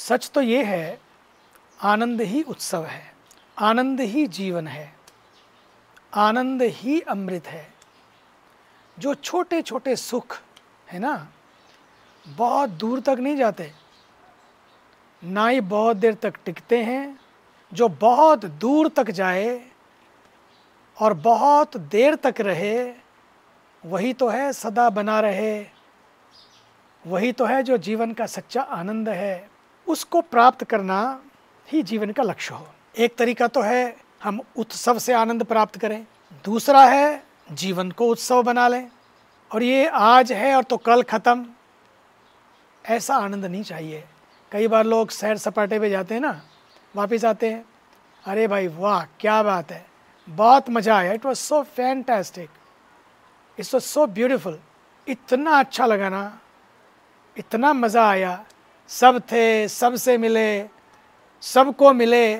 सच तो ये है, आनंद ही उत्सव है, आनंद ही जीवन है, आनंद ही अमृत है। जो छोटे छोटे सुख, है ना, बहुत दूर तक नहीं जाते, ना ही बहुत देर तक टिकते हैं, जो बहुत दूर तक जाए और बहुत देर तक रहे, वही तो है सदा बना रहे, वही तो है जो जीवन का सच्चा आनंद है। उसको प्राप्त करना ही जीवन का लक्ष्य हो। एक तरीका तो है, हम उत्सव से आनंद प्राप्त करें। दूसरा है, जीवन को उत्सव बना लें। और ये आज है और तो कल ख़त्म। ऐसा आनंद नहीं चाहिए। कई बार लोग सैर सपाटे पे जाते हैं ना, वापस आते हैं। अरे भाई, वाह, क्या बात है। बहुत मज़ा आया। It was so fantastic it's was so beautiful इतना अच्छा लगा ना। इतना मज़ा आया। सब थे, सबसे मिले, सबको मिले,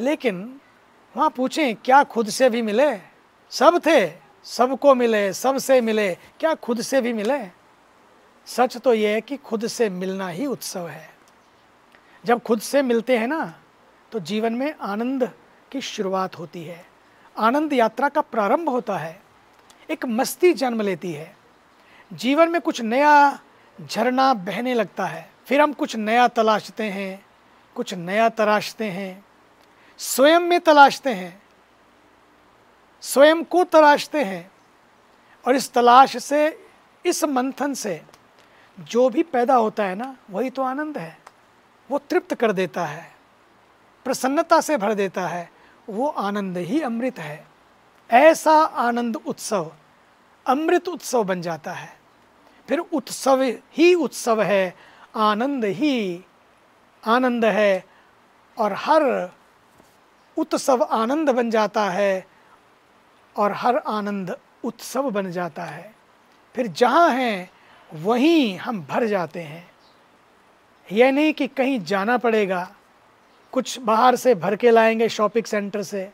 लेकिन वहाँ पूछें, क्या खुद से भी मिले? सब थे, सबको मिले, सबसे मिले, क्या खुद से भी मिले? सच तो ये है कि खुद से मिलना ही उत्सव है। जब खुद से मिलते हैं ना तो जीवन में आनंद की शुरुआत होती है। आनंद यात्रा का प्रारंभ होता है। एक मस्ती जन्म लेती है। जीवन में कुछ नया झरना बहने लगता है। फिर हम कुछ नया तलाशते हैं, कुछ नया तराशते हैं, स्वयं में तलाशते हैं, स्वयं को तलाशते हैं और इस तलाश से, इस मंथन से जो भी पैदा होता है ना, वही तो आनंद है, वो तृप्त कर देता है, प्रसन्नता से भर देता है, वो आनंद ही अमृत है। ऐसा आनंद उत्सव, अमृत उत्सव बन जाता है। फिर उत्सव ही उत्सव है आनंद ही आनंद है और हर उत्सव आनंद बन जाता है और हर आनंद उत्सव बन जाता है। फिर जहाँ हैं, वहीं हम भर जाते हैं। यह नहीं कि कहीं जाना पड़ेगा। कुछ बाहर से भर के लाएँगे शॉपिंग सेंटर से,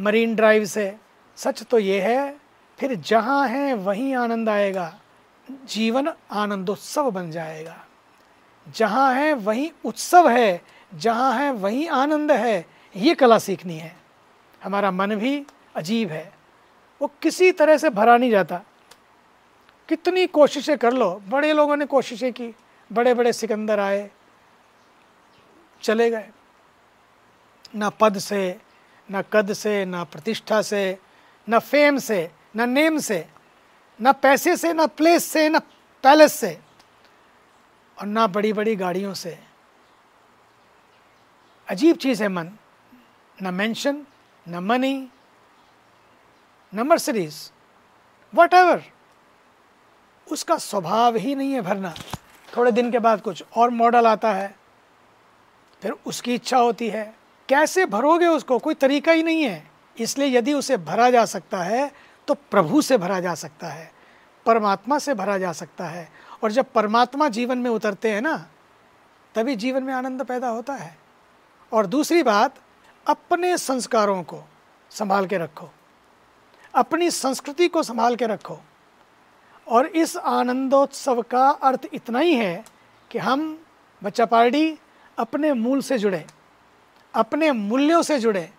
मरीन ड्राइव से। सच तो ये है, फिर जहाँ हैं, वहीं आनंद आएगा। जीवन आनंदोत्सव बन जाएगा। जहाँ है वहीं उत्सव है, जहाँ है वहीं आनंद है, ये कला सीखनी है। हमारा मन भी अजीब है। वो किसी तरह से भरा नहीं जाता। कितनी कोशिशें कर लो। बड़े लोगों ने कोशिशें की। बड़े बड़े सिकंदर आए। चले गए। ना पद से, ना कद से, ना प्रतिष्ठा से, ना फेम से, ना नेम से, ना पैसे से, ना प्लेस से, ना पैलेस से। और ना बड़ी बड़ी गाड़ियों से। अजीब चीज़ है मन। न मेंशन न मनी न मर्सरीज वट एवर उसका स्वभाव ही नहीं है भरना। थोड़े दिन के बाद कुछ और मॉडल आता है। फिर उसकी इच्छा होती है। कैसे भरोगे उसको? कोई तरीका ही नहीं है। इसलिए यदि उसे भरा जा सकता है तो प्रभु से भरा जा सकता है, परमात्मा से भरा जा सकता है। और जब परमात्मा जीवन में उतरते हैं ना, तभी जीवन में आनंद पैदा होता है। और दूसरी बात, अपने संस्कारों को संभाल के रखो। अपनी संस्कृति को संभाल के रखो। और इस आनंदोत्सव का अर्थ इतना ही है कि हम बच्चा पार्टी अपने मूल से जुड़े, अपने मूल्यों से जुड़े